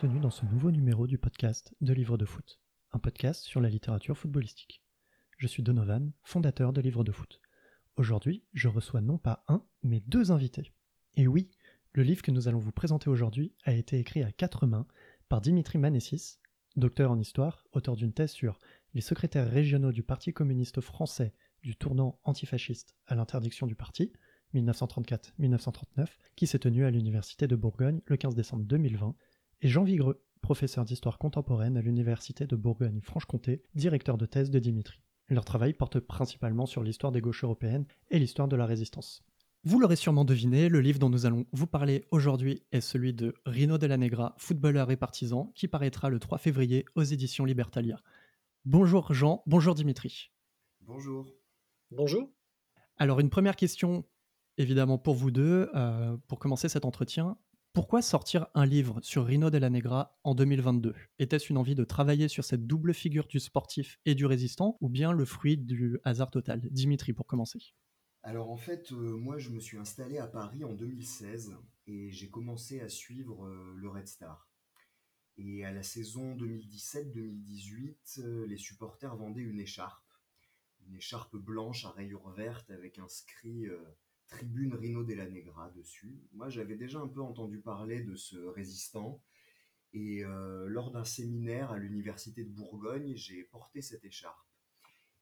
bienvenue dans ce nouveau numéro du podcast de Livres de foot, un podcast sur la littérature footballistique. Je suis Donovan, fondateur de Livres de foot. Aujourd'hui, je reçois non pas un, mais deux invités. Et oui, le livre que nous allons vous présenter aujourd'hui a été écrit à quatre mains par Dimitri Manessis, docteur en histoire, auteur d'une thèse sur les secrétaires régionaux du Parti communiste français du tournant antifasciste à l'interdiction du parti, 1934-1939, qui s'est tenue à l'Université de Bourgogne le 15 décembre 2020, et Jean Vigreux, professeur d'histoire contemporaine à l'Université de Bourgogne-Franche-Comté, directeur de thèse de Dimitri. Leur travail porte principalement sur l'histoire des gauches européennes et l'histoire de la résistance. Vous l'aurez sûrement deviné, le livre dont nous allons vous parler aujourd'hui est celui de Rino Della Negra, footballeur et partisan, qui paraîtra le 3 février aux éditions Libertalia. Bonjour Jean, bonjour Dimitri. Bonjour. Bonjour. Alors une première question évidemment pour vous deux, euh, pour commencer cet entretien. Pourquoi sortir un livre sur Rino Della Negra en 2022 Était-ce une envie de travailler sur cette double figure du sportif et du résistant, ou bien le fruit du hasard total? Dimitri, pour commencer. Alors en fait, euh, moi je me suis installé à Paris en 2016 et j'ai commencé à suivre euh, le Red Star. Et à la saison 2017-2018, euh, les supporters vendaient une écharpe, une écharpe blanche à rayures vertes avec inscrit Tribune Rino della Negra dessus. Moi, j'avais déjà un peu entendu parler de ce résistant. Et euh, lors d'un séminaire à l'université de Bourgogne, j'ai porté cette écharpe.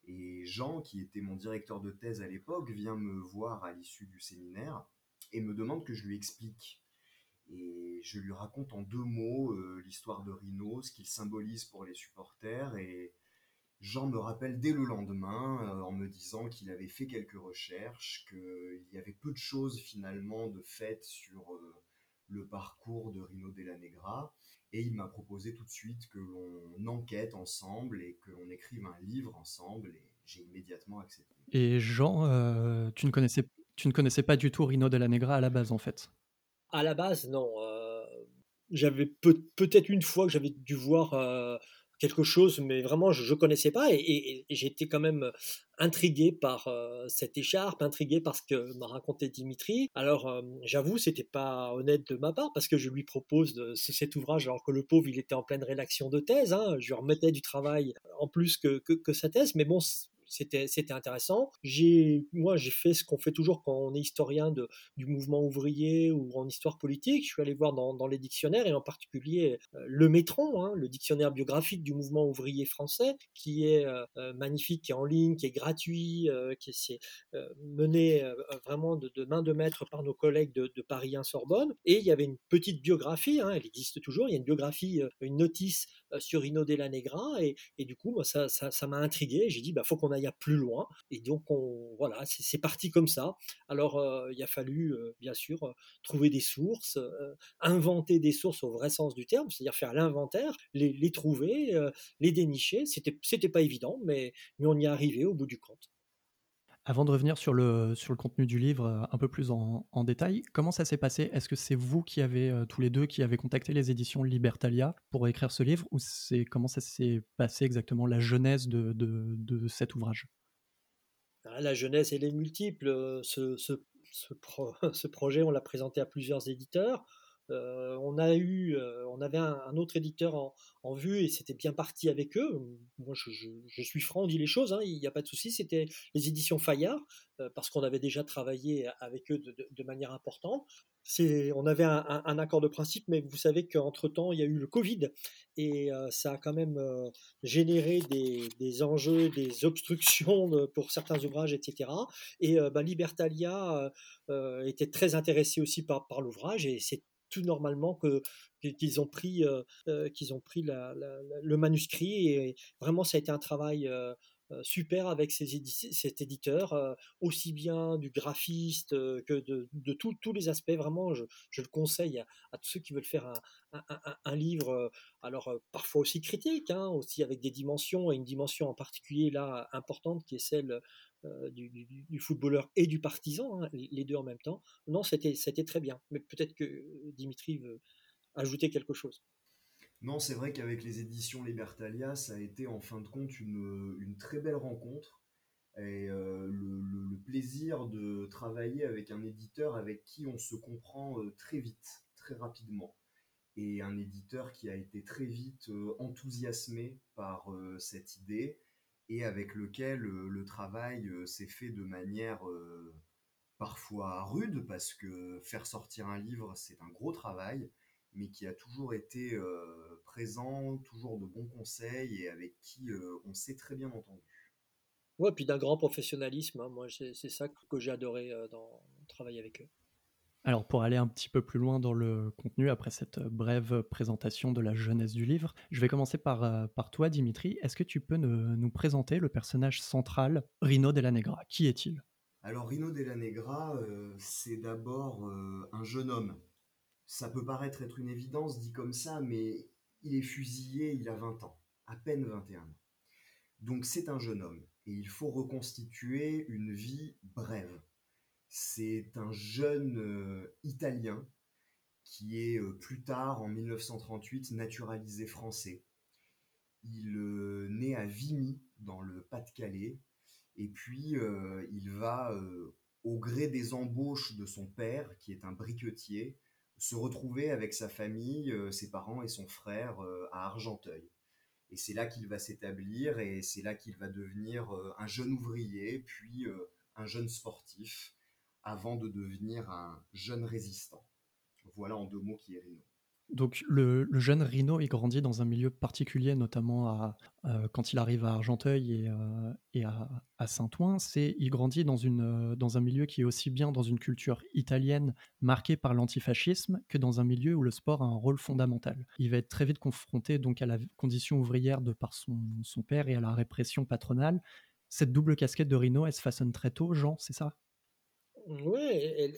Et Jean, qui était mon directeur de thèse à l'époque, vient me voir à l'issue du séminaire et me demande que je lui explique. Et je lui raconte en deux mots euh, l'histoire de Rino, ce qu'il symbolise pour les supporters et Jean me rappelle dès le lendemain euh, en me disant qu'il avait fait quelques recherches, qu'il y avait peu de choses finalement de faites sur euh, le parcours de Rino Della Negra. Et il m'a proposé tout de suite que l'on enquête ensemble et que l'on écrive un livre ensemble. Et j'ai immédiatement accepté. Et Jean, euh, tu, ne connaissais, tu ne connaissais pas du tout Rino Della Negra à la base en fait? À la base, non. j'avais peut-être une fois que j'avais dû voir quelque chose, mais vraiment, je ne connaissais pas. Et, j'étais quand même intrigué par euh, cette écharpe, intrigué par ce que m'a raconté Dimitri. Alors, euh, j'avoue, c'était pas honnête de ma part, parce que je lui propose de, cet ouvrage, alors que le pauvre, il était en pleine rédaction de thèse. Hein. je lui remettais du travail en plus que, que sa thèse. Mais bon, c'était c'était intéressant. J'ai moi j'ai fait ce qu'on fait toujours quand on est historien de, du mouvement ouvrier ou en histoire politique. Je suis allé voir dans, dans les dictionnaires et en particulier euh, le Métron, hein, le dictionnaire biographique du mouvement ouvrier français, qui est euh, euh, magnifique, qui est en ligne, qui est gratuit, qui est mené vraiment de, de, main de maître par nos collègues de, de Paris 1 Sorbonne. Et il y avait une petite biographie, hein, elle existe toujours. Il y a une biographie, une notice sur Rino Della Negra et, et du coup moi ça, ça m'a intrigué. J'ai dit bah faut qu'on aille plus loin. Et donc, on, voilà, c'est parti comme ça. Alors, euh, il a fallu, euh, bien sûr, euh, trouver des sources, inventer des sources au vrai sens du terme, c'est-à-dire faire l'inventaire, les, trouver, les dénicher. C'était pas évident, mais, mais on y est arrivé au bout du compte. Avant de revenir sur le, sur le contenu du livre euh, un peu plus en, détail, comment ça s'est passé? Est-ce que c'est vous qui avez, euh, tous les deux, qui avez contacté les éditions Libertalia pour écrire ce livre? Ou c'est comment ça s'est passé exactement, la genèse de, de, de cet ouvrage? Ah, La genèse, elle est multiple. Ce, ce, ce, ce projet, on l'a présenté à plusieurs éditeurs. Euh, on a eu, euh, on avait un, autre éditeur en, vue et c'était bien parti avec eux. Moi, je, suis franc, on dit les choses, hein, il n'y a pas de souci. C'était les éditions Fayard euh, parce qu'on avait déjà travaillé avec eux de, manière importante. on avait un, accord de principe, mais vous savez qu'entre temps, il y a eu le Covid et ça a quand même généré des, enjeux, des obstructions pour certains ouvrages, etc. Et bah, Libertalia était très intéressé aussi par, par l'ouvrage et c'est tout normalement que qu'ils ont pris euh, euh, qu'ils ont pris le manuscrit et vraiment ça a été un travail euh, super avec ces cet éditeur, aussi bien du graphiste que de, de tous les aspects. Vraiment, je, le conseille à, tous ceux qui veulent faire un, un, livre, alors parfois aussi critique, hein, aussi avec des dimensions, et une dimension en particulier là importante qui est celle euh, du, footballeur et du partisan, hein, les deux en même temps. Non, c'était très bien. Mais peut-être que Dimitri veut ajouter quelque chose. Non, c'est vrai qu'avec les éditions Libertalia, ça a été en fin de compte une, très belle rencontre. Et euh, le, plaisir de travailler avec un éditeur avec qui on se comprend euh, très vite, très rapidement. et un éditeur qui a été très vite enthousiasmé par cette idée et avec lequel le travail s'est fait de manière parfois rude parce que faire sortir un livre c'est un gros travail mais qui a toujours été présent, toujours de bons conseils et avec qui on s'est très bien entendu. Ouais, puis d'un grand professionnalisme. Hein. Moi, c'est ça que j'ai adoré dans travailler avec eux. Alors pour aller un petit peu plus loin dans le contenu, après cette brève présentation de la jeunesse du livre, je vais commencer par, par toi Dimitri. Est-ce que tu peux nous présenter le personnage central, Rino Della Negra? Qui est-il? Alors Rino Della Negra, c'est d'abord un jeune homme. Ça peut paraître être une évidence dit comme ça, mais il est fusillé, il a 20 ans, à peine 21 ans. Donc c'est un jeune homme et il faut reconstituer une vie brève. C'est un jeune euh, Italien qui est euh, plus tard, en 1938, naturalisé français. Il euh, naît à Vimy, dans le Pas-de-Calais, et puis il va, au gré des embauches de son père, qui est un briquetier, se retrouver avec sa famille, ses parents et son frère à Argenteuil. Et c'est là qu'il va s'établir et c'est là qu'il va devenir un jeune ouvrier, puis un jeune sportif, avant de devenir un jeune résistant. Voilà en deux mots qui est Rino. Donc le, jeune Rino, il grandit dans un milieu particulier, notamment à, euh, quand il arrive à Argenteuil et, à, Saint-Ouen. C'est il grandit dans, une, dans un milieu qui est aussi bien dans une culture italienne marquée par l'antifascisme que dans un milieu où le sport a un rôle fondamental. Il va être très vite confronté donc à la condition ouvrière de par son, son père et à la répression patronale. Cette double casquette de Rino, elle se façonne très tôt, Jean, c'est ça? Oui,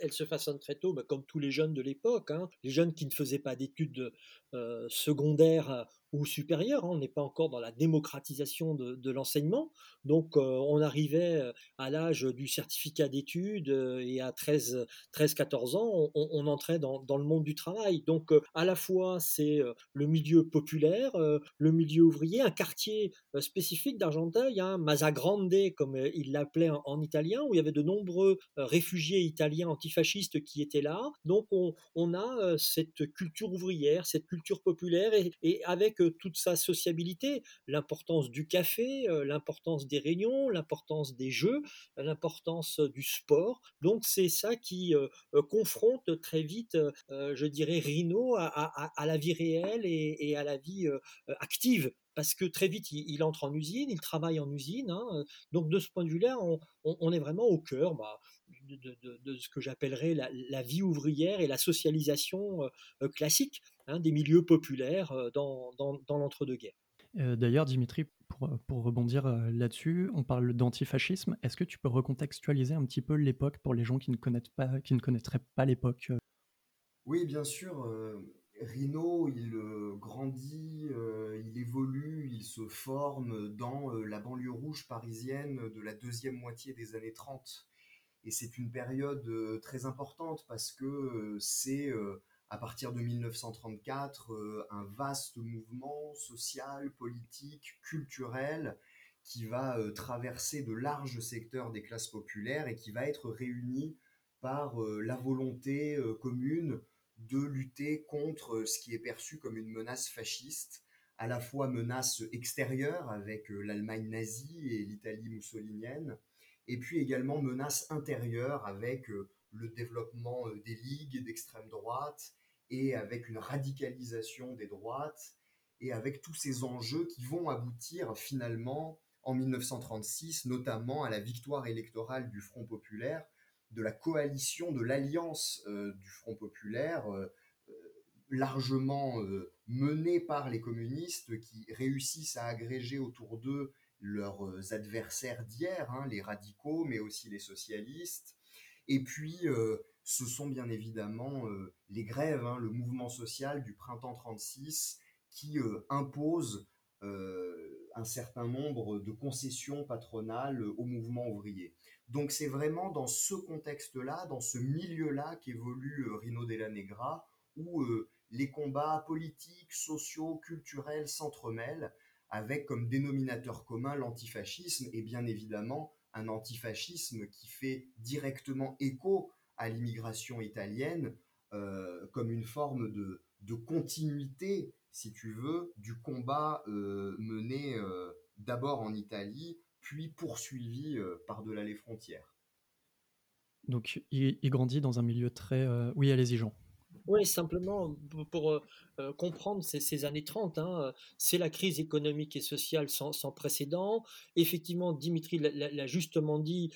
elle, se façonne très tôt, bah, comme tous les jeunes de l'époque. Hein. Les jeunes qui ne faisaient pas d'études euh, secondaires ou supérieures. Hein. On n'est pas encore dans la démocratisation de, l'enseignement. Donc, euh, on arrivait euh, à l'âge du certificat d'études et à 13-14 ans, on, entrait dans, le monde du travail. Donc, à la fois, c'est le milieu populaire, le milieu ouvrier, un quartier spécifique d'Argenteuil, Mazagrande, comme il l'appelait en, italien, où il y avait de nombreux réfugiés italiens antifascistes qui étaient là. Donc, on, a cette culture ouvrière, cette culture populaire, et avec toute sa sociabilité, l'importance du café, euh, l'importance des réunions, l'importance des jeux, l'importance du sport. Donc c'est ça qui euh, euh, confronte très vite, je dirais, Rino à, la vie réelle et, à la vie active parce que très vite, il, entre en usine, il travaille en usine. Hein, donc de ce point de vue-là, on, est vraiment au cœur bah, de, ce que j'appellerais la, vie ouvrière et la socialisation classique. Hein, des milieux populaires euh, dans, l'entre-deux-guerres. Euh, d'ailleurs, Dimitri, pour, euh, rebondir là-dessus, on parle d'antifascisme. Est-ce que tu peux recontextualiser un petit peu l'époque pour les gens qui ne, connaissent pas, qui ne connaîtraient pas l'époque Oui, bien sûr. Rino, il grandit, il évolue, il se forme dans la banlieue rouge parisienne de la deuxième moitié des années 30. Et c'est une période très importante parce que c'est à partir de 1934 euh, un vaste mouvement social, politique, culturel qui va euh, traverser de larges secteurs des classes populaires et qui va être réuni par euh, la volonté commune de lutter contre ce qui est perçu comme une menace fasciste, à la fois menace extérieure avec l'Allemagne nazie et l'Italie mussolinienne, et puis également menace intérieure avec le développement des ligues d'extrême droite et avec une radicalisation des droites et avec tous ces enjeux qui vont aboutir finalement en 1936, notamment à la victoire électorale du Front populaire, de la coalition, de l'alliance euh, du Front populaire, euh, euh, largement menée par les communistes qui réussissent à agréger autour d'eux leurs adversaires d'hier, hein, les radicaux, mais aussi les socialistes. Et puis, ce sont bien évidemment euh, les grèves, hein, le mouvement social du printemps 36 qui euh, impose euh, un certain nombre de concessions patronales au mouvement ouvrier. Donc c'est vraiment dans ce contexte-là, dans ce milieu-là qu'évolue Rino Della Negra, où les combats politiques, sociaux, culturels s'entremêlent, avec comme dénominateur commun l'antifascisme, et bien évidemment un antifascisme qui fait directement écho à l'immigration italienne euh, comme une forme de, de continuité, si tu veux, du combat mené d'abord en Italie, puis poursuivi par-delà les frontières. Donc il, grandit dans un milieu très... Oui, allez-y Jean. Oui, simplement pour, comprendre ces, années 30, hein, c'est la crise économique et sociale sans, précédent. Effectivement, Dimitri l'a justement dit,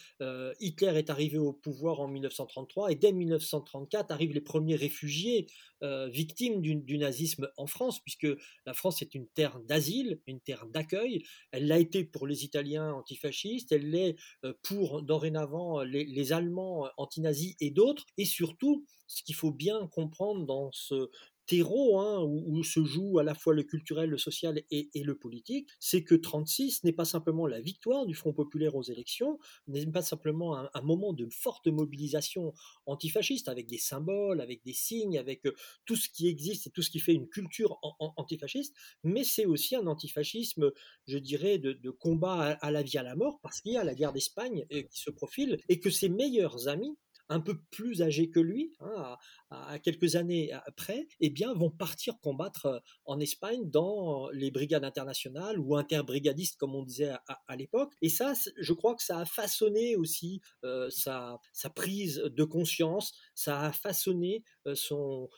Hitler est arrivé au pouvoir en 1933 et dès 1934 arrivent les premiers réfugiés victimes du, nazisme en France, puisque la France est une terre d'asile, une terre d'accueil. Elle l'a été pour les Italiens antifascistes, elle l'est pour dorénavant les, les Allemands antinazis et d'autres, et surtout, ce qu'il faut bien comprendre dans ce terreau hein, où, se joue à la fois le culturel, le social et, le politique, c'est que 36 n'est pas simplement la victoire du Front populaire aux élections, n'est pas simplement un, moment de forte mobilisation antifasciste avec des symboles, avec des signes, avec euh, tout ce qui existe et tout ce qui fait une culture antifasciste, mais c'est aussi un antifascisme, je dirais, de, combat à, la vie à la mort, parce qu'il y a la guerre d'Espagne euh, qui se profile et que ses meilleurs amis un peu plus âgés que lui, hein, à, quelques années après, eh bien, vont partir combattre euh, en Espagne dans les brigades internationales ou interbrigadistes, comme on disait à, l'époque. Et ça, je crois que ça a façonné aussi euh, sa, prise de conscience, ça a façonné euh, son,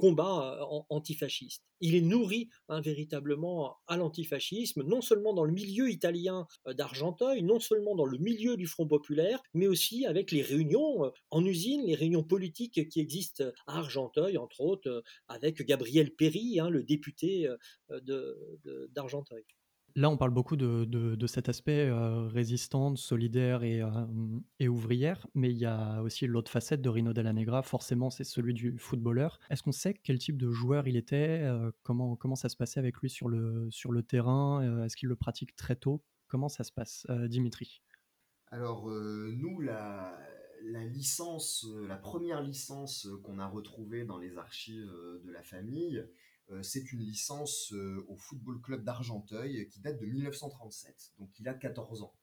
combat antifasciste il est nourri hein, véritablement à l'antifascisme, non seulement dans le milieu italien d'Argenteuil, non seulement dans le milieu du Front populaire, mais aussi avec les réunions en usine, les réunions politiques qui existent à Argenteuil, entre autres euh, avec Gabriel Péry, hein, le député d'Argenteuil. Là, on parle beaucoup de, cet aspect euh, résistante, solidaire euh, et, ouvrière, mais il y a aussi l'autre facette de Rino Della Negra, forcément, c'est celui du footballeur. Est-ce qu'on sait quel type de joueur il était euh, comment, comment ça se passait avec lui sur le, sur le terrain Est-ce qu'il le pratique très tôt? Comment ça se passe, Dimitri? Alors, nous, la, la licence, la première licence qu'on a retrouvée dans les archives de la famille, euh, c'est une licence euh, au Football Club d'Argenteuil qui date de 1937. Donc il a 14 ans.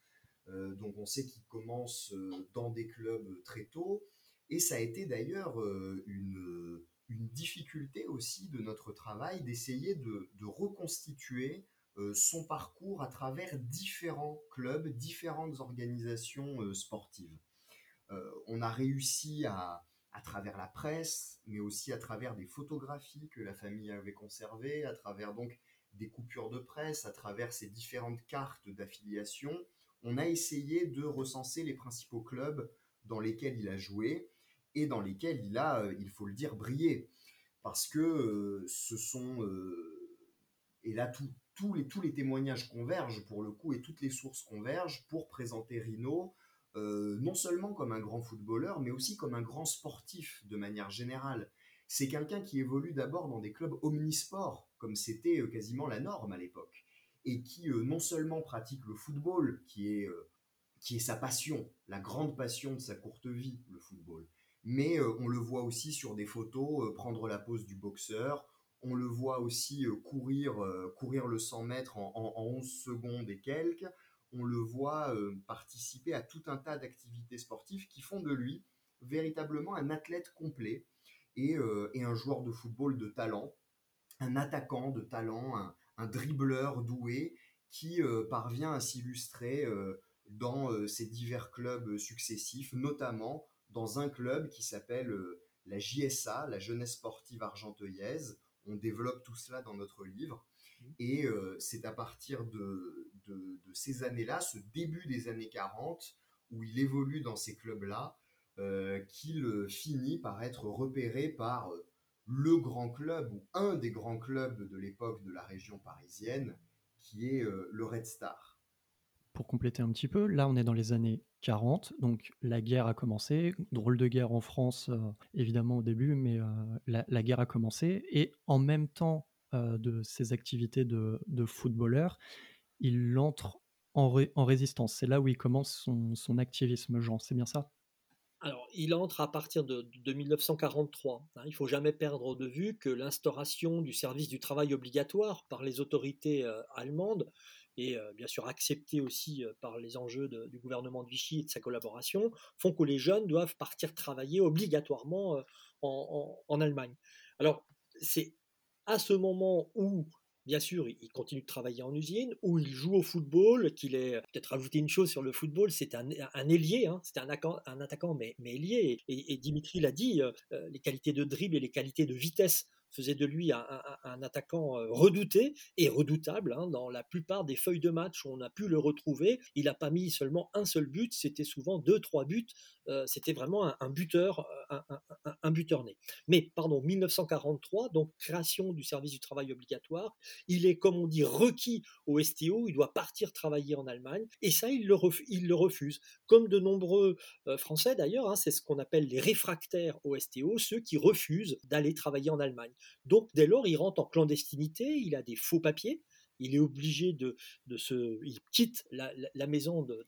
Euh, donc on sait qu'il commence dans des clubs très tôt. Et ça a été d'ailleurs une, difficulté aussi de notre travail d'essayer de, reconstituer son parcours à travers différents clubs, différentes organisations sportives. On a réussi à, à travers la presse, mais aussi à travers des photographies que la famille avait conservées, à travers donc des coupures de presse, à travers ces différentes cartes d'affiliation, on a essayé de recenser les principaux clubs dans lesquels il a joué et dans lesquels il a, euh, il faut le dire, brillé. Parce que euh, ce sont... Euh, et là, tous, les, tous les témoignages convergent pour le coup et toutes les sources convergent pour présenter Rino euh, non seulement comme un grand footballeur, mais aussi comme un grand sportif de manière générale. C'est quelqu'un qui évolue d'abord dans des clubs omnisports, comme c'était euh, quasiment la norme à l'époque, et qui euh, non seulement pratique le football, qui est, qui est sa passion, la grande passion de sa courte vie, le football, mais on le voit aussi sur des photos prendre la pose du boxeur, on le voit aussi courir, courir le 100 mètres en, en 11 secondes et quelques, on le voit euh, participer à tout un tas d'activités sportives qui font de lui véritablement un athlète complet et, euh, un joueur de football de talent, un attaquant de talent, un, dribbleur doué qui euh, parvient à s'illustrer dans ses divers clubs successifs, notamment dans un club qui s'appelle la JSA, la Jeunesse Sportive Argenteuillaise. On développe tout cela dans notre livre. Et euh, c'est à partir de, ces années-là, ce début des années 40, où il évolue dans ces clubs-là, euh, qu'il finit par être repéré par euh, le grand club ou un des grands clubs de l'époque de la région parisienne, qui est le Red Star. Pour compléter un petit peu, là on est dans les années 40, donc la guerre a commencé, drôle de guerre en France évidemment au début, mais la, guerre a commencé, et en même temps euh, de ses activités de, footballeur, il entre en, résistance. C'est là où il commence son, activisme, Jean, c'est bien ça? Alors, il entre à partir de, 1943. Hein. il ne faut jamais perdre de vue que l'instauration du service du travail obligatoire par les autorités euh, allemandes et euh, bien sûr acceptée aussi par les enjeux du gouvernement de Vichy et de sa collaboration, font que les jeunes doivent partir travailler obligatoirement en, en Allemagne. Alors, c'est à ce moment où Bien sûr, il continue de travailler en usine, où il joue au football, qu'il est peut-être rajouter une chose sur le football, c'est un, ailier, hein, c'est un, attaquant mais, ailier. Et, Dimitri l'a dit, euh, les qualités de dribble et les qualités de vitesse faisait de lui un, attaquant euh, redouté et redoutable. Hein, dans la plupart des feuilles de match où on a pu le retrouver, il n'a pas mis seulement un seul but, c'était souvent deux, trois buts. Euh, c'était vraiment un, buteur, euh, un, buteur né. Mais pardon, 1943, donc création du service du travail obligatoire. Il est, comme on dit, requis au STO. Il doit partir travailler en Allemagne et ça, il le, refuse. Comme de nombreux Français d'ailleurs, hein, c'est ce qu'on appelle les réfractaires au STO, ceux qui refusent d'aller travailler en Allemagne. Donc dès lors, il rentre en clandestinité, il a des faux papiers, il est obligé de, se, il quitte la, maison de,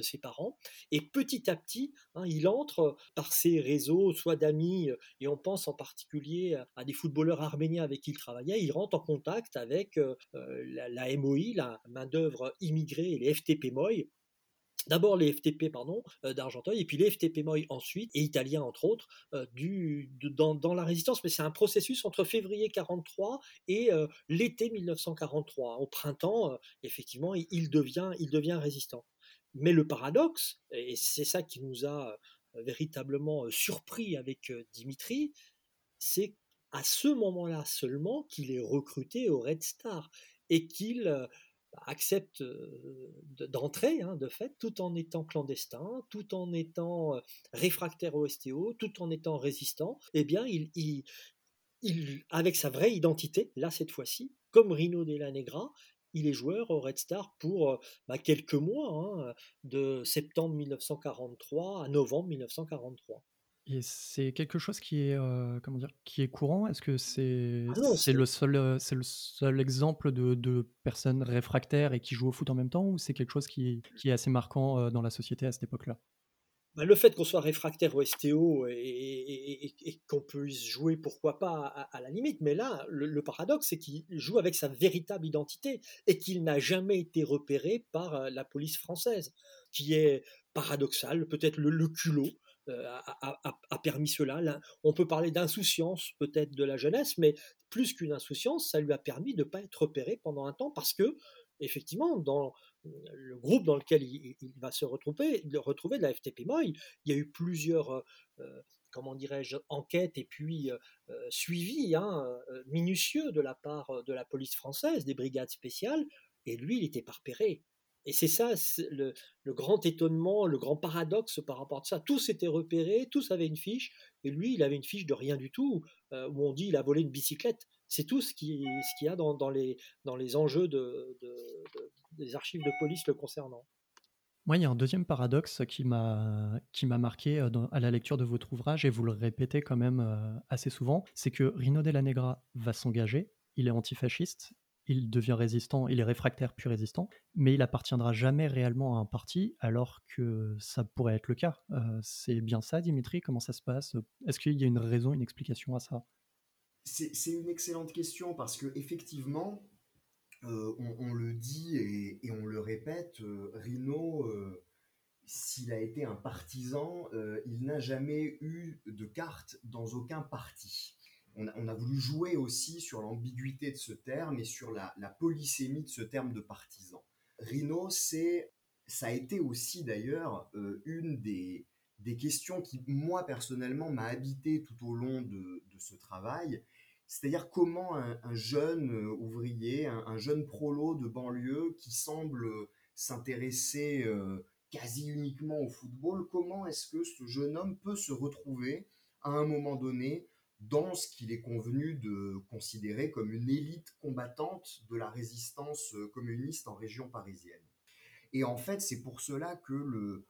ses parents et petit à petit, hein, il entre par ses réseaux, soit d'amis, et on pense en particulier à des footballeurs arméniens avec qui il travaillait, il rentre en contact avec euh, la, la, MOI, la main d'œuvre immigrée et les FTP MOI, D'abord les FTP pardon euh, d'Argenteuil et puis les FTP Moi ensuite et italiens entre autres euh, dans, la résistance. Mais c'est un processus entre février 43 et euh, l'été 1943 au printemps effectivement il devient il devient résistant. Mais le paradoxe et c'est ça qui nous a véritablement surpris avec Dimitri c'est à ce moment-là seulement qu'il est recruté au Red Star et qu'il accepte d'entrer, hein, de fait, tout en étant clandestin, tout en étant réfractaire au STO, tout en étant résistant, eh bien, il, avec sa vraie identité, là cette fois-ci, comme Rino Della Negra, il est joueur au Red Star pour bah, quelques mois, hein, de septembre 1943 à novembre 1943. Et c'est quelque chose qui est, euh, comment dire? Qui est courant? Est-ce que c'est ah c'est le seul, euh, c'est le seul exemple de de personnes réfractaires et qui jouent au foot en même temps ou c'est quelque chose qui qui est assez marquant, euh, dans la société à cette époque-là? Bah, le fait qu'on soit réfractaire au STO et qu'on puisse jouer, pourquoi pas, à la limite, mais là, le paradoxe, c'est qu'il joue avec sa véritable identité et qu'il n'a jamais été repéré par, la police française, qui est paradoxal, peut-être le le culot. Euh, a, permis cela. on peut parler d'insouciance peut-être de la jeunesse, mais plus qu'une insouciance, ça lui a permis de ne pas être repéré pendant un temps parce que, effectivement, dans le groupe dans lequel il, va se retrouver, retrouver de la FTP MOI, il y a eu plusieurs, euh, euh, comment dirais-je, enquêtes et puis suivis hein, minutieux de la part de la police française, des brigades spéciales, et lui, il était pas repéré. Et c'est ça le, grand étonnement, le grand paradoxe par rapport à ça. Tous étaient repérés, tous avaient une fiche, et lui, il avait une fiche de rien du tout, euh, où on dit il a volé une bicyclette. C'est tout ce qu'il y a dans, les, enjeux de, des archives de police le concernant. Moi, il y a un deuxième paradoxe qui m'a qui m'a marqué euh, à la lecture de votre ouvrage, et vous le répétez quand même euh, assez souvent, c'est que Rino Della Negra va s'engager, il est antifasciste, il devient résistant, il est réfractaire puis résistant, mais il appartiendra jamais réellement à un parti, alors que ça pourrait être le cas. Euh, c'est bien ça, Dimitri? Comment ça se passe? Est-ce qu'il y a une raison, une explication à ça? C'est une excellente question parce que effectivement, euh, on, le dit et, on le répète, euh, Rino, s'il a été un partisan, il n'a jamais eu de carte dans aucun parti on a, voulu jouer aussi sur l'ambiguïté de ce terme et sur la, polysémie de ce terme de partisan. Rhino, c'est, ça a été aussi d'ailleurs euh, une des, questions qui, moi personnellement, m'a habité tout au long de, ce travail. C'est-à-dire comment un, jeune euh, ouvrier, un, jeune prolo de banlieue qui semble s'intéresser euh, quasi uniquement au football, comment est-ce que ce jeune homme peut se retrouver à un moment donné dans ce qu'il est convenu de considérer comme une élite combattante de la résistance euh, communiste en région parisienne. Et en fait, c'est pour cela que le,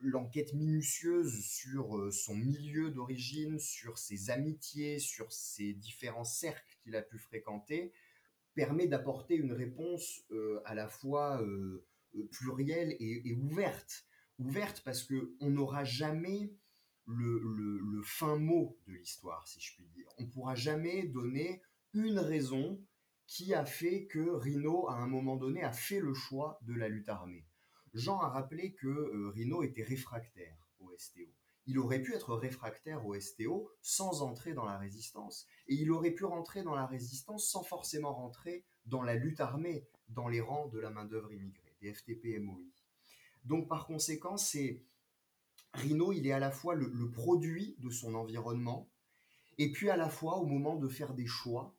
l'enquête minutieuse sur euh, son milieu d'origine, sur ses amitiés, sur ses différents cercles qu'il a pu fréquenter, permet d'apporter une réponse euh, à la fois plurielle et, et, ouverte. Ouverte parce qu'on n'aura jamais le, fin mot de l'histoire, si je puis dire. On ne pourra jamais donner une raison qui a fait que Rino, à un moment donné, a fait le choix de la lutte armée. Jean a rappelé que euh, Rino était réfractaire au STO. il aurait pu être réfractaire au STO sans entrer dans la résistance. Et il aurait pu rentrer dans la résistance sans forcément rentrer dans la lutte armée, dans les rangs de la main-d'œuvre immigrée, des FTP-MOI. Donc par conséquent, c'est Rino, il est à la fois le, produit de son environnement, et puis à la fois au moment de faire des choix,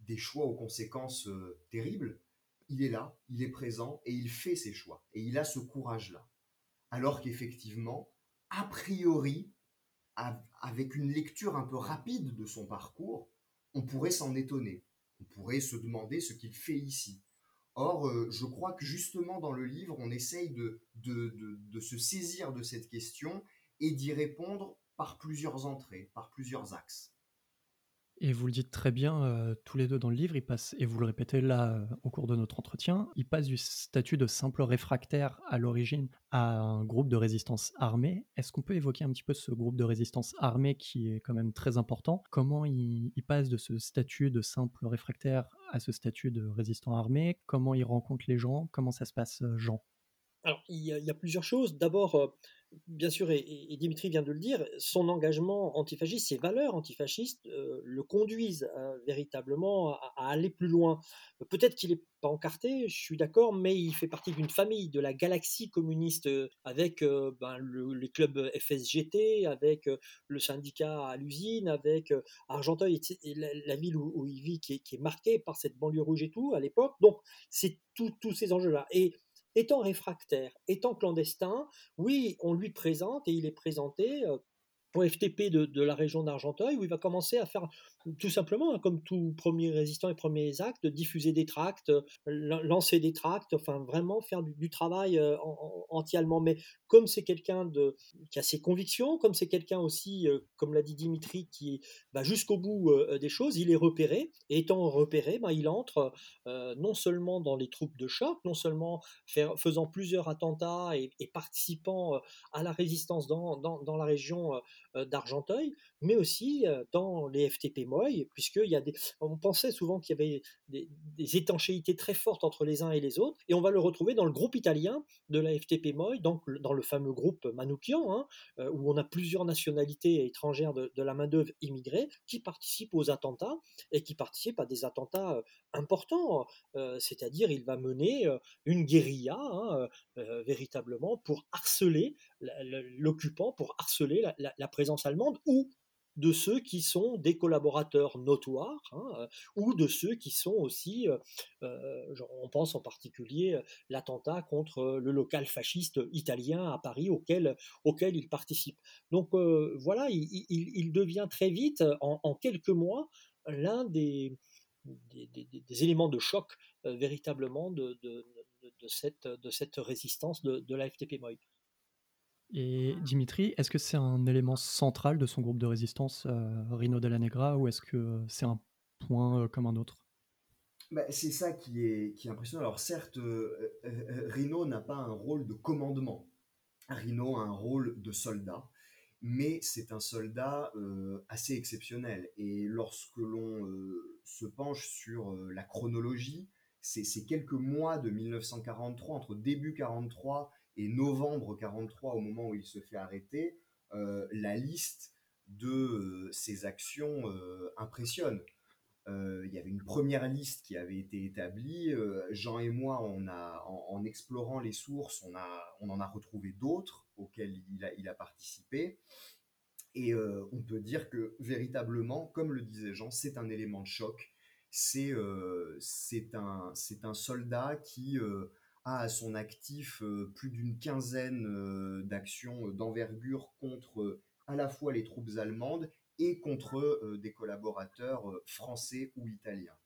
des choix aux conséquences euh, terribles, il est là, il est présent et il fait ses choix. Et il a ce courage-là. Alors qu'effectivement, a priori, avec une lecture un peu rapide de son parcours, on pourrait s'en étonner. On pourrait se demander ce qu'il fait ici. Or, euh, je crois que justement dans le livre, on essaye de, de se saisir de cette question et d'y répondre par plusieurs entrées, par plusieurs axes. Et vous le dites très bien euh, tous les deux dans le livre, et vous le répétez là euh, au cours de notre entretien, il passe du statut de simple réfractaire à l'origine à un groupe de résistance armée. Est-ce qu'on peut évoquer un petit peu ce groupe de résistance armée qui est quand même très important? Comment il, il passe de ce statut de simple réfractaire à ce statut de résistant armé? Comment il rencontre les gens? Comment ça se passe, euh, Jean? Alors, il y, a, plusieurs choses. D'abord, bien sûr, et, Dimitri vient de le dire, son engagement antifasciste, ses valeurs antifascistes le conduisent véritablement à, aller plus loin. Peut-être qu'il n'est pas encarté, je suis d'accord, mais il fait partie d'une famille, de la galaxie communiste, avec ben, les clubs FSGT, avec le syndicat à l'usine, avec Argenteuil, la, ville où, il vit qui est, qui est, marquée par cette banlieue rouge et tout à l'époque. Donc, c'est tous ces enjeux-là. Et étant réfractaire, étant clandestin, oui, on lui présente et il est présenté au FTP de, la région d'Argenteuil, où il va commencer à faire tout simplement, hein, comme tout premier résistant et premiers actes, diffuser des tracts, lancer des tracts, enfin vraiment faire du, travail anti-allemand. Mais comme c'est quelqu'un qui a ses convictions, comme c'est quelqu'un aussi, comme l'a dit Dimitri, qui va jusqu'au bout des choses, il est repéré. Et étant repéré, ben, il entre non seulement dans les troupes de choc, non seulement faisant plusieurs attentats et, participant à la résistance dans la région d'Argenteuil, mais aussi dans les FTP MOI, puisqu'il y a des, on pensait souvent qu'il y avait des, étanchéités très fortes entre les uns et les autres, et on va le retrouver dans le groupe italien de la FTP MOI, donc dans le fameux groupe Manoukian, hein, où on a plusieurs nationalités étrangères de, la main-d'œuvre immigrée qui participent aux attentats et qui participent à des attentats importants, c'est-à-dire il va mener une guérilla hein, véritablement pour harceler l'occupant, pour harceler la, la présence allemande ou de ceux qui sont des collaborateurs notoires hein, euh, ou de ceux qui sont aussi, euh, euh, on pense en particulier l'attentat contre le local fasciste italien à Paris auquel, auquel il participe. Donc voilà, il, devient très vite, en, quelques mois, l'un des, des, éléments de choc véritablement de, cette, de cette résistance de, de la FTP-MOI. Et Dimitri, est-ce que c'est un élément central de son groupe de résistance, euh, Rino Della Negra, ou est-ce que c'est un point euh, comme un autre? Bah, C'est ça qui est, qui impressionnant. Alors certes, euh, Rino n'a pas un rôle de commandement. Rino a un rôle de soldat, mais c'est un soldat assez exceptionnel. Et lorsque l'on se penche sur la chronologie, c'est quelques mois de 1943, entre début 43 et novembre 43, au moment où il se fait arrêter, euh, la liste de ses euh, actions euh, impressionne. il y avait une première liste qui avait été établie. Jean et moi, on a, en, explorant les sources, on, a, on en a retrouvé d'autres auxquelles il a, il a participé. Et on peut dire que véritablement, comme le disait Jean, c'est un élément de choc. C'est c'est un, un soldat qui a à son actif euh, plus d'une quinzaine euh, d'actions euh, d'envergure contre à la fois les troupes allemandes et contre des collaborateurs français ou italiens.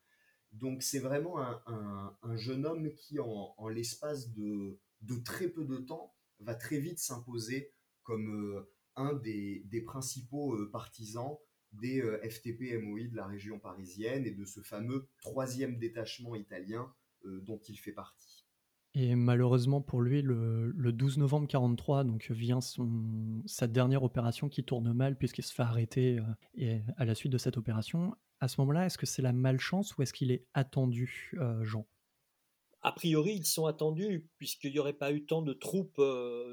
Donc c'est vraiment un, jeune homme qui, en, l'espace de, très peu de temps, va très vite s'imposer comme un des, des, principaux partisans des FTP-MOI de la région parisienne et de ce fameux troisième détachement italien dont il fait partie. Et malheureusement pour lui, le, 12 novembre 43, donc vient son, sa dernière opération qui tourne mal puisqu'il se fait arrêter euh, et à la suite de cette opération. À ce moment-là, est-ce que c'est la malchance ou est-ce qu'il est attendu, euh, Jean? A priori, ils sont attendus, puisqu'il n'y aurait pas eu tant de troupes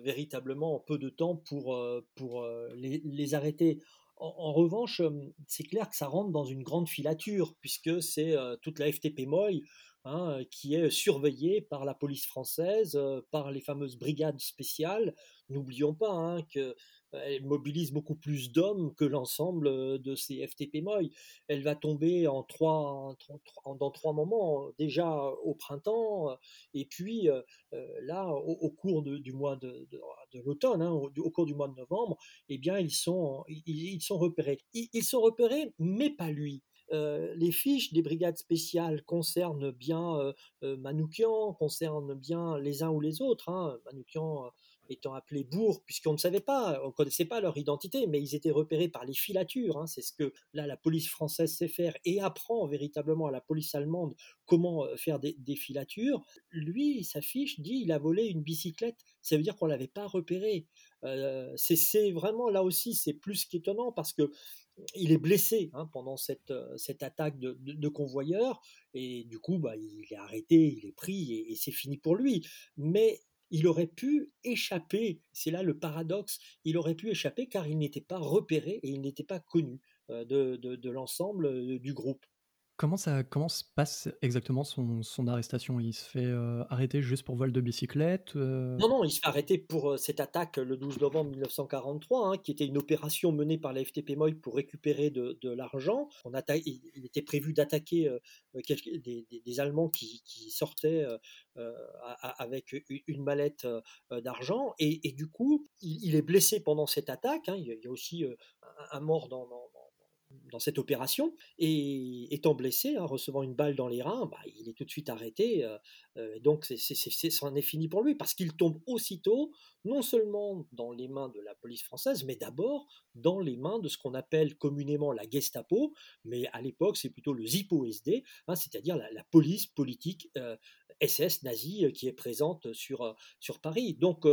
véritablement en peu de temps pour, pour les, arrêter. En, revanche, c'est clair que ça rentre dans une grande filature, puisque c'est toute la FTP MOI hein, qui est surveillée par la police française, par les fameuses brigades spéciales. N'oublions pas hein, que elle mobilise beaucoup plus d'hommes que l'ensemble de ces FTP MOI. Elle va tomber dans trois moments, déjà au printemps, et puis là, au, cours du mois de, l'automne, hein, au, cours du mois de novembre, eh bien, ils sont, ils, sont repérés. Ils, sont repérés, mais pas lui. Les fiches des brigades spéciales concernent bien Manoukian, concernent bien les uns ou les autres. Hein. Manoukian étant appelés bourgs, puisqu'on ne savait pas, on ne connaissait pas leur identité, mais ils étaient repérés par les filatures. Hein. c'est ce que là la police française sait faire et apprend véritablement à la police allemande comment euh, faire des, filatures. Lui, sa fiche dit il a volé une bicyclette. Ça veut dire qu'on l'avait pas repéré. Euh, c'est vraiment là aussi c'est plus qu'étonnant parce que il est blessé hein, pendant cette, euh, cette attaque de, de, et du coup bah, il est arrêté, il est pris et, et c'est fini pour lui. Mais il aurait pu échapper, c'est là le paradoxe, il aurait pu échapper car il n'était pas repéré et il n'était pas connu euh, de, l'ensemble euh, du groupe. Comment, ça, comment se passe exactement son, arrestation? Il se fait euh, arrêter juste pour vol de bicyclette euh? Non, non, il se fait arrêter pour euh, cette attaque le 12 novembre 1943, hein, qui était une opération menée par la FTP MOI pour récupérer de, l'argent. On il, était prévu d'attaquer des, Allemands qui, sortaient avec une mallette d'argent. Et, du coup, il, est blessé pendant cette attaque. Hein. Il, y a, aussi un, mort dans dans cette opération. Et étant blessé, hein, recevant une balle dans les reins, bah, il est tout de suite arrêté. Euh, euh, donc, c'en est fini pour lui, parce qu'il tombe aussitôt, non seulement dans les mains de la police française, mais d'abord dans les mains de ce qu'on appelle communément la Gestapo, mais à l'époque, c'est plutôt le ZIPO-SD, hein, c'est-à-dire la, police politique SS nazie qui est présente sur, sur Paris. Donc,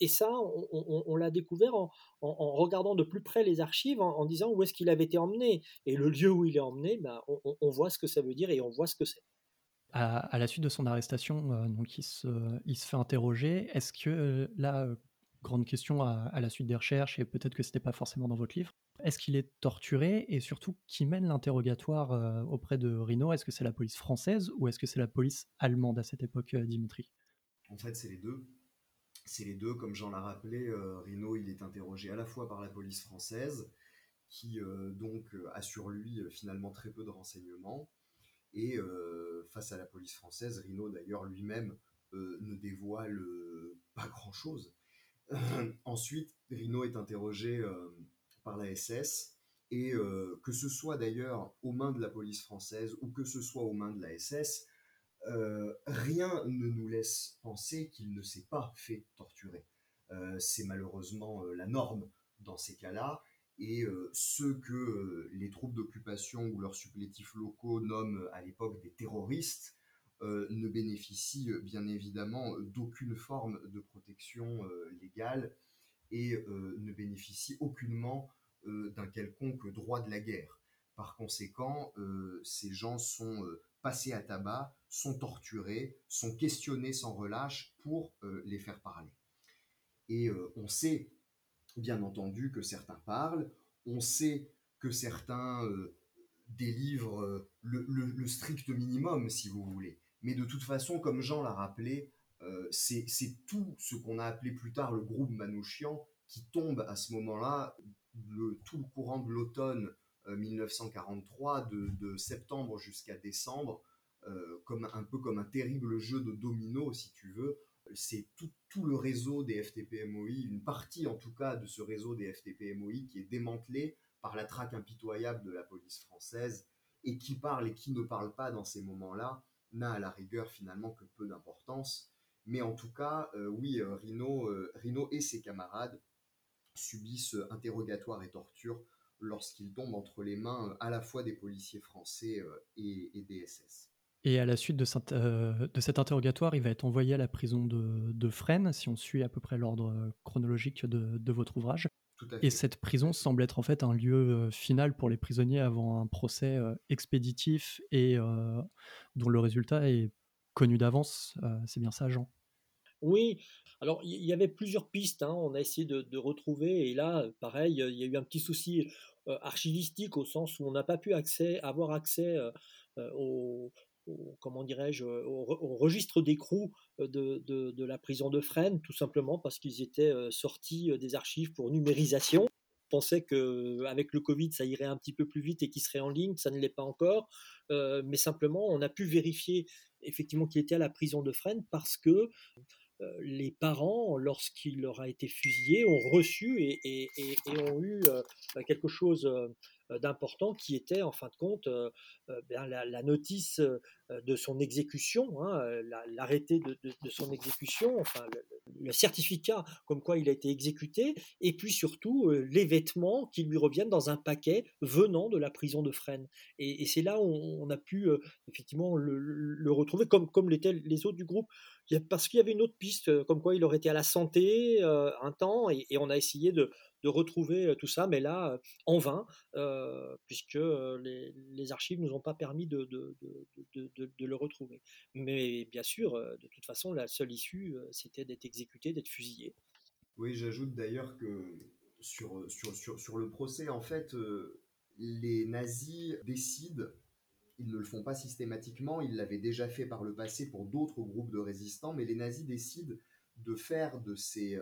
et ça, on, l'a découvert en, regardant de plus près les archives, en, disant où est-ce qu'il avait été emmené. Et le lieu où il est emmené, ben, on, voit ce que ça veut dire et on voit ce que c'est. À, la suite de son arrestation, donc il se, fait interroger. Est-ce que grande question à, la suite des recherches, et peut-être que ce n'était pas forcément dans votre livre, est-ce qu'il est torturé et surtout qui mène l'interrogatoire auprès de Rino Est-ce que c'est la police française ou est-ce que c'est la police allemande à cette époque, Dimitri? En fait, c'est les deux. C'est les deux, comme Jean l'a rappelé, Rino il est interrogé à la fois par la police française, qui donc a sur lui finalement très peu de renseignements, et face à la police française, Rino d'ailleurs lui-même ne dévoile pas grand-chose. ensuite, Rino est interrogé par la SS, et que ce soit d'ailleurs aux mains de la police française ou que ce soit aux mains de la SS, rien ne nous laisse penser qu'il ne s'est pas fait torturer. c'est malheureusement la norme dans ces cas-là, et ceux que les troupes d'occupation ou leurs supplétifs locaux nomment à l'époque des terroristes ne bénéficient bien évidemment d'aucune forme de protection légale et ne bénéficient aucunement d'un quelconque droit de la guerre. Par conséquent, ces gens sont passés à tabac, sont torturés, sont questionnés sans relâche pour les faire parler. Et on sait bien entendu que certains parlent, on sait que certains euh, délivrent euh, le, strict minimum, si vous voulez. Mais de toute façon, comme Jean l'a rappelé, euh, c'est tout ce qu'on a appelé plus tard le groupe Manouchian qui tombe à ce moment-là, tout le courant de l'automne 1943, de, septembre jusqu'à décembre, comme un peu comme un terrible jeu de domino, si tu veux, c'est tout, le réseau des FTP-MOI, une partie en tout cas de ce réseau des FTP-MOI qui est démantelé par la traque impitoyable de la police française et qui parle et qui ne parle pas dans ces moments-là n'a à la rigueur finalement que peu d'importance. Mais en tout cas, euh, oui, euh, euh, Rino, et ses camarades subissent interrogatoire et torture lorsqu'ils tombent entre les mains à la fois des policiers français et, et des SS. Et à la suite de, cet interrogatoire, il va être envoyé à la prison de, Fresnes, si on suit à peu près l'ordre chronologique de, votre ouvrage. Et cette prison semble être en fait un lieu euh, final pour les prisonniers avant un procès expéditif et dont le résultat est connu d'avance. c'est bien ça, Jean? Oui, alors il y, avait plusieurs pistes, hein. on a essayé de, retrouver, et là, pareil, il y a eu un petit souci archivistique au sens où on n'a pas pu accès, avoir accès dirais-je, au, registre d'écrou de, de, la prison de Fresnes, tout simplement parce qu'ils étaient sortis des archives pour numérisation pensait qu'avec le Covid, ça irait un petit peu plus vite et qu'il serait en ligne. Ça ne l'est pas encore. mais simplement, on a pu vérifier effectivement qu'il était à la prison de Fresnes parce que les parents, lorsqu'il leur a été fusillé, ont reçu et, ont eu quelque chose d'important qui était en fin de compte ben, la, notice de son exécution, hein, l'arrêté de, son exécution, enfin le, certificat comme quoi il a été exécuté, et puis surtout les vêtements qui lui reviennent dans un paquet venant de la prison de Fresnes. Et, c'est là où on a pu effectivement le, retrouver comme, comme l'étaient les autres du groupe parce qu'il y avait une autre piste, comme quoi il aurait été à la santé un temps, et, on a essayé de, retrouver tout ça, mais là, en vain, puisque les, archives nous ont pas permis de, le retrouver. Mais bien sûr, de toute façon, la seule issue, c'était d'être exécuté, d'être fusillé. Oui, j'ajoute d'ailleurs que sur, sur, sur, le procès, en fait, les nazis décident ils ne le font pas systématiquement, ils l'avaient déjà fait par le passé pour d'autres groupes de résistants, mais les nazis décident de faire de ces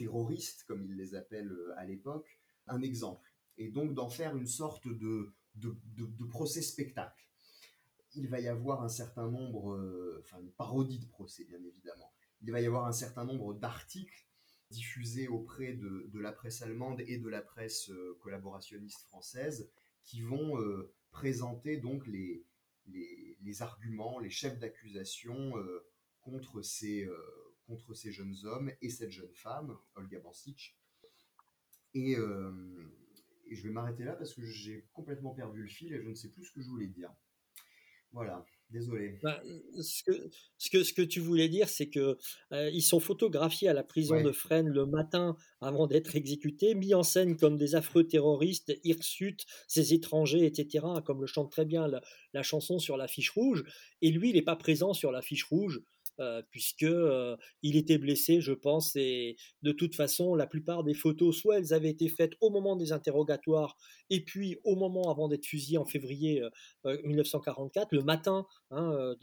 terroristes, comme ils les appellent euh, à l'époque, un exemple, et donc d'en faire une sorte de, de, procès spectacle. Il va y avoir un certain nombre, euh, enfin une parodie de procès bien évidemment, il va y avoir un certain nombre d'articles diffusés auprès de, la presse allemande et de la presse collaborationniste française qui vont présenter donc les, arguments, les chefs d'accusation euh, contre, ces, euh, contre ces jeunes hommes et cette jeune femme, Olga Bancic. Et, euh, et je vais m'arrêter là parce que j'ai complètement perdu le fil et je ne sais plus ce que je voulais dire. Voilà. Désolé. Bah, ce, que, ce, que, ce que tu voulais dire, c'est que euh, ils sont photographiés à la prison de Fresnes le matin avant d'être exécutés, mis en scène comme des affreux terroristes, hirsutes, ces étrangers, etc., comme le chante très bien la, la chanson sur la fiche rouge. Et lui, il n'est pas présent sur la fiche rouge. Euh, puisque euh, il était blessé, je pense, et de toute façon, la plupart des photos, soit elles avaient été faites au moment des interrogatoires, et puis au moment avant d'être fusillé en février 1944, euh, le matin hein,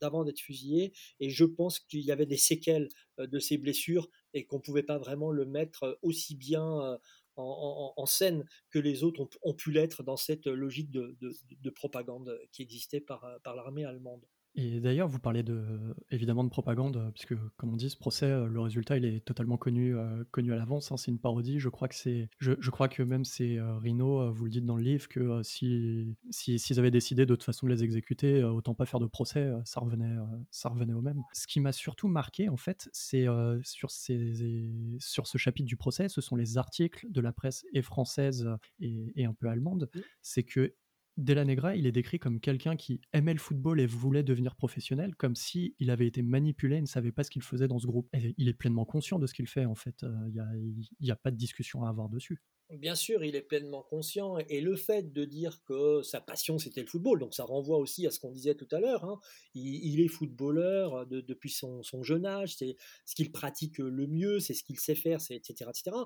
d'avant d'être fusillé, et je pense qu'il y avait des séquelles de ces blessures et qu'on ne pouvait pas vraiment le mettre aussi bien en, scène que les autres ont, pu l'être dans cette logique de, propagande qui existait par l'armée allemande. Et d'ailleurs, vous parlez de, évidemment de propagande, euh, puisque comme on dit, ce procès, euh, le résultat, il est totalement connu, euh, connu à l'avance. Hein, c'est une parodie. Je crois que c'est, je, je, crois que même c'est Rino, vous le dites dans le livre, que si, s'ils avaient décidé de toute façon de les exécuter, autant pas faire de procès, ça revenait, ça revenait au même. Ce qui m'a surtout marqué, en fait, c'est sur ces, sur ce chapitre du procès, ce sont les articles de la presse et française et, et un peu allemande. C'est que Della Negra, il est décrit comme quelqu'un qui aimait le football et voulait devenir professionnel, comme si il avait été manipulé et ne savait pas ce qu'il faisait dans ce groupe. il est pleinement conscient de ce qu'il fait, en fait. Euh, il n'y a, pas de discussion à avoir dessus. Bien sûr, il est pleinement conscient. Et le fait de dire que sa passion, c'était le football, donc ça renvoie aussi à ce qu'on disait tout à l'heure. Hein. Il, est footballeur depuis son, jeune âge, c'est ce qu'il pratique le mieux, c'est ce qu'il sait faire, etc., etc.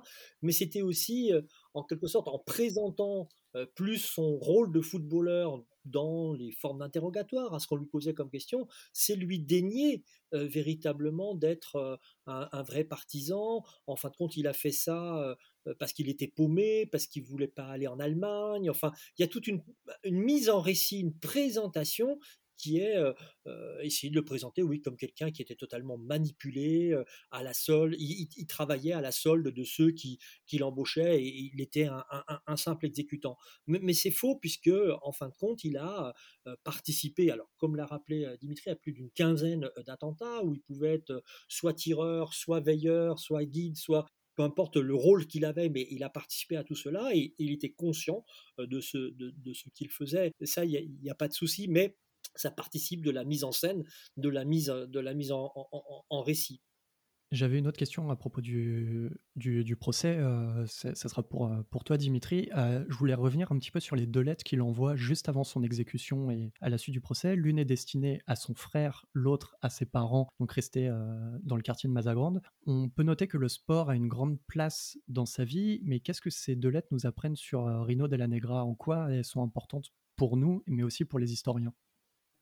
Mais c'était aussi, euh, en quelque sorte, en présentant euh, plus son rôle de footballeur dans les formes d'interrogatoire, à ce qu'on lui posait comme question, c'est lui dénier euh, véritablement d'être euh, un, vrai partisan. En fin de compte, il a fait ça parce qu'il était paumé, parce qu'il voulait pas aller en Allemagne. Enfin, il y a toute une mise en récit, une présentation qui est essayer de le présenter, oui, comme quelqu'un qui était totalement manipulé à la solde. Il, travaillait à la solde de ceux qui l'embauchaient et il était un, simple exécutant. Mais, c'est faux puisque, en fin de compte, il a participé, alors comme l'a rappelé Dimitri, à plus d'une quinzaine d'attentats où il pouvait être soit tireur, soit veilleur, soit guide, soit peu importe le rôle qu'il avait, mais il a participé à tout cela et, il était conscient de ce, qu'il faisait. ça, il n'y a, pas de souci, mais ça participe de la mise en scène, de la mise, de la mise en, récit. J'avais une autre question à propos du, du, procès. Euh, ça sera pour, euh, pour toi, Dimitri. Euh, je voulais revenir un petit peu sur les deux lettres qu'il envoie juste avant son exécution et à la suite du procès. L'une est destinée à son frère, l'autre à ses parents, donc restés dans le quartier de Mazagrande. On peut noter que le sport a une grande place dans sa vie, mais qu'est-ce que ces deux lettres nous apprennent sur Rino Della Negra? En quoi elles sont importantes pour nous, mais aussi pour les historiens?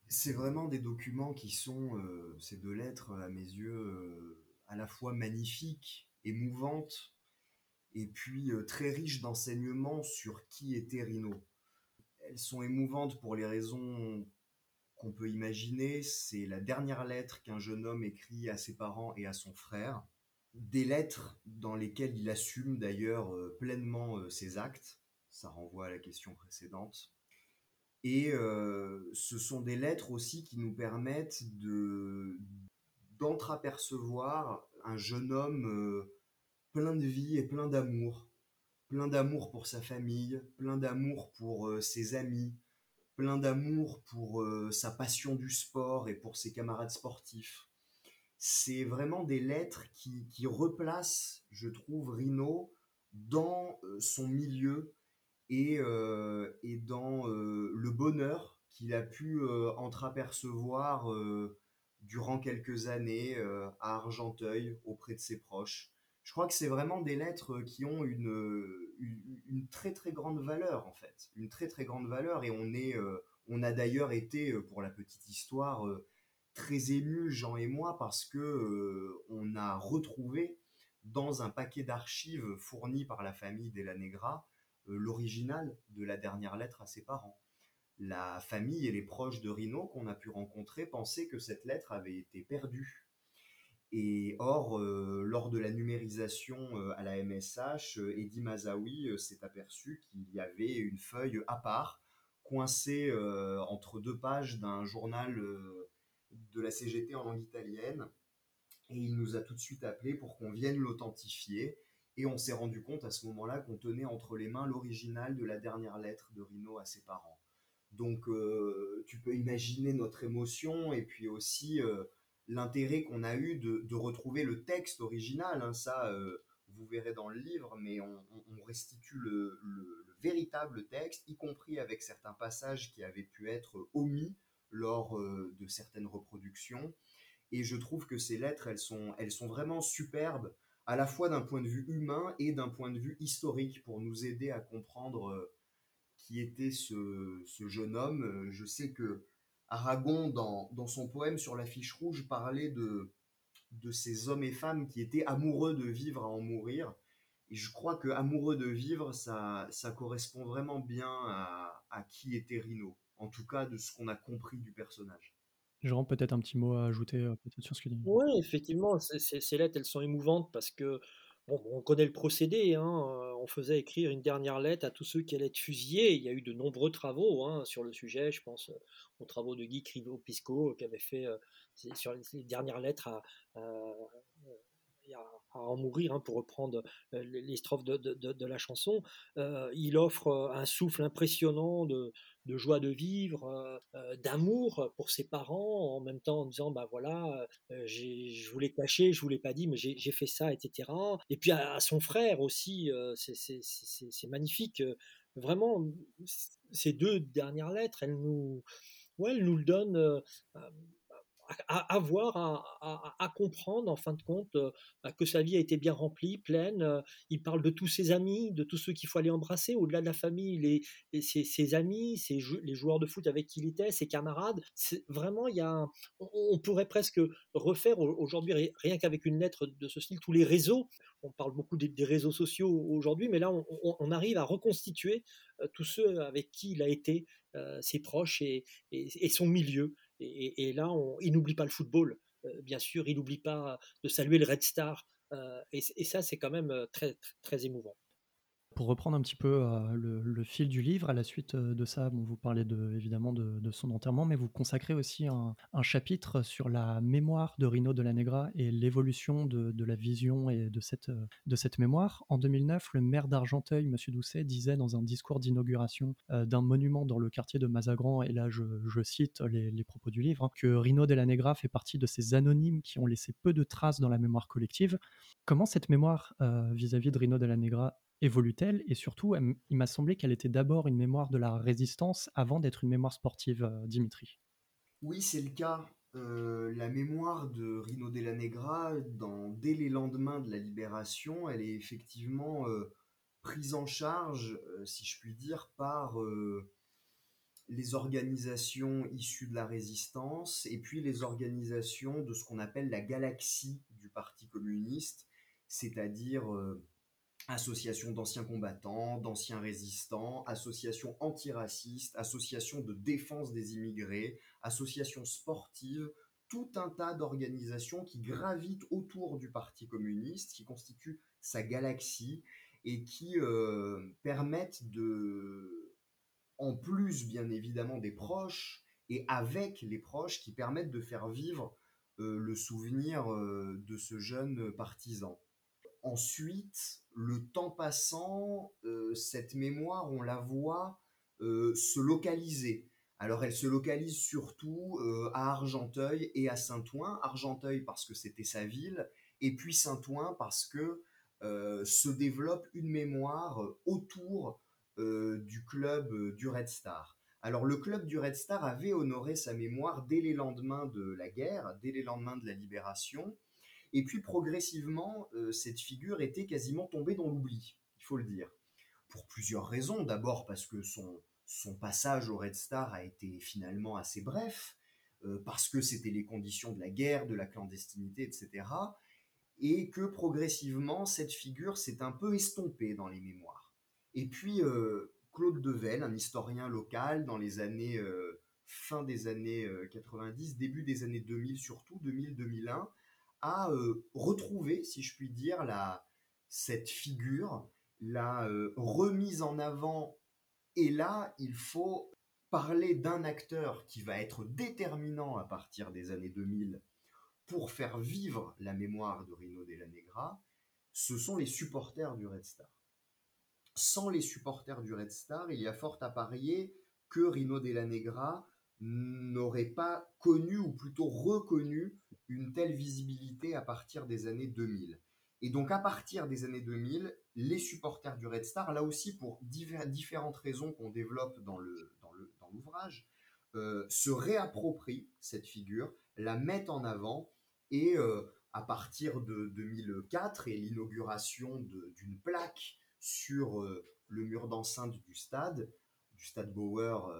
C'est vraiment des documents qui sont, ces deux lettres, à mes yeux à la fois magnifique, émouvante, et puis euh, très riche d'enseignements sur qui était Rino. Elles sont émouvantes pour les raisons qu'on peut imaginer. C'est la dernière lettre qu'un jeune homme écrit à ses parents et à son frère. Des lettres dans lesquelles il assume d'ailleurs euh, pleinement euh, ses actes. Ça renvoie à la question précédente. Et ce sont des lettres aussi qui nous permettent de, d'entreapercevoir un jeune homme euh, plein de vie et plein d'amour, plein d'amour pour sa famille, plein d'amour pour euh, ses amis, plein d'amour pour euh, sa passion du sport et pour ses camarades sportifs. C'est vraiment des lettres qui, replacent, je trouve, Rino dans son milieu et, et dans le bonheur qu'il a pu entreapercevoir durant quelques années euh, à Argenteuil auprès de ses proches. Je crois que c'est vraiment des lettres qui ont une, une, très très grande valeur en fait, une très très grande valeur. Et on est, euh, on a d'ailleurs été euh, pour la petite histoire très émus Jean et moi parce que on a retrouvé dans un paquet d'archives fourni par la famille Della Negra l'original de la dernière lettre à ses parents la famille et les proches de Rino qu'on a pu rencontrer pensaient que cette lettre avait été perdue. Et or, euh, lors de la numérisation euh, à la MSH, euh, Eddie Mazawi s'est aperçu qu'il y avait une feuille à part, coincée entre deux pages d'un journal de la CGT en langue italienne. Et il nous a tout de suite appelé pour qu'on vienne l'authentifier. Et on s'est rendu compte à ce moment-là qu'on tenait entre les mains l'original de la dernière lettre de Rino à ses parents. Donc euh, tu peux imaginer notre émotion et puis aussi euh, l'intérêt qu'on a eu de, retrouver le texte original. Hein. ça, euh, vous verrez dans le livre, mais on, restitue le, véritable texte, y compris avec certains passages qui avaient pu être omis lors de certaines reproductions. Et je trouve que ces lettres, elles sont, elles sont vraiment superbes, à la fois d'un point de vue humain et d'un point de vue historique, pour nous aider à comprendre qui était ce, jeune homme. Euh, je sais que Aragon, dans, son poème sur la fiche rouge, parlait de, de ces hommes et femmes qui étaient amoureux de vivre à en mourir. Et je crois que amoureux de vivre, ça, ça correspond vraiment bien à, à qui était Rino, en tout cas de ce qu'on a compris du personnage. Jérôme, peut-être un petit mot à ajouter euh, peut-être sur ce qu'il dit. Oui, effectivement, ces lettres, elles sont émouvantes parce que on connaît le procédé. Hein, euh, on faisait écrire une dernière lettre à tous ceux qui allaient être fusillés. Il y a eu de nombreux travaux hein, sur le sujet. Je pense euh, aux travaux de Guy Crivo-Pisco qui avait fait euh, sur les dernières lettres à, en mourir, hein, pour reprendre euh, les strophes de, la chanson. Euh, il offre euh, un souffle impressionnant de, joie de vivre, d'amour pour ses parents, en même temps en disant, bah voilà, je vous l'ai caché, je vous l'ai pas dit, mais j'ai fait ça, etc. Et puis à, son frère aussi, c'est magnifique. Vraiment, ces deux dernières lettres, elles nous, ouais, elles nous le donnent à, voir, à, comprendre en fin de compte euh, bah, que sa vie a été bien remplie, pleine. Euh, il parle de tous ses amis, de tous ceux qu'il faut aller embrasser, au-delà de la famille, les, ses, amis, les joueurs de foot avec qui il était, ses camarades. Vraiment, il y a, on, pourrait presque refaire aujourd'hui, rien qu'avec une lettre de ce style, tous les réseaux. On parle beaucoup des, réseaux sociaux aujourd'hui, mais là, on, arrive à reconstituer euh, tous ceux avec qui il a été, ses proches et son milieu. Et, là, il n'oublie pas le football, euh, bien sûr, il n'oublie pas de saluer le Red Star. Euh, et, ça, c'est quand même euh, très, très émouvant. Pour reprendre un petit peu euh, le, fil du livre, à la suite euh, de ça, vous parlez de, évidemment de, son enterrement, mais vous consacrez aussi un, chapitre sur la mémoire de Rino de la Negra et l'évolution de, la vision et de cette, euh, mémoire. En 2009, le maire d'Argenteuil, M. Doucet, disait dans un discours d'inauguration d'un monument dans le quartier de Mazagran, et là je, cite les, propos du livre, hein, que Rino de la Negra fait partie de ces anonymes qui ont laissé peu de traces dans la mémoire collective. Comment cette mémoire vis-à-vis -vis de Rino de la Negra évolue-t-elle? Et surtout, il m'a semblé qu'elle était d'abord une mémoire de la résistance avant d'être une mémoire sportive, euh, Dimitri. Oui, c'est le cas. Euh, la mémoire de Rino Della Negra, dans, dès les lendemains de la libération, elle est effectivement euh, prise en charge, si je puis dire, par les organisations issues de la résistance et puis les organisations de ce qu'on appelle la galaxie du Parti communiste, c'est-à-dire associations d'anciens combattants, d'anciens résistants, associations antiracistes, associations de défense des immigrés, associations sportives, tout un tas d'organisations qui gravitent autour du Parti communiste, qui constituent sa galaxie et qui euh, permettent de, en plus bien évidemment des proches, et avec les proches, qui permettent de faire vivre euh, le souvenir euh, de ce jeune partisan. Ensuite, le temps passant, euh, cette mémoire, on la voit euh, se localiser. Alors elle se localise surtout euh, à Argenteuil et à Saint-Ouen. Argenteuil parce que c'était sa ville, et puis Saint-Ouen parce que se développe une mémoire autour du club du Red Star. Alors le club du Red Star avait honoré sa mémoire dès les lendemains de la guerre, dès les lendemains de la libération, et puis progressivement, euh, cette figure était quasiment tombée dans l'oubli, il faut le dire. Pour plusieurs raisons. D'abord parce que son, passage au Red Star a été finalement assez bref, euh, parce que c'était les conditions de la guerre, de la clandestinité, etc. Et que progressivement, cette figure s'est un peu estompée dans les mémoires. Et puis, euh, Claude Devel, un historien local dans les années, fin des années 90, début des années 2000 surtout, 2000-2001, euh, retrouvé, si je puis dire, la, cette figure, la euh, remise en avant. Et là, il faut parler d'un acteur qui va être déterminant à partir des années 2000 pour faire vivre la mémoire de Rino Della Negra, ce sont les supporters du Red Star. Sans les supporters du Red Star, il y a fort à parier que Rino Della Negra n'aurait pas connu ou plutôt reconnu une telle visibilité à partir des années 2000. Et donc à partir des années 2000, les supporters du Red Star, là aussi pour différentes raisons qu'on développe dans l'ouvrage, dans euh, se réapproprient cette figure, la mettent en avant et euh, à partir de 2004 et l'inauguration d'une plaque sur euh, le mur d'enceinte du stade, du stade Bauer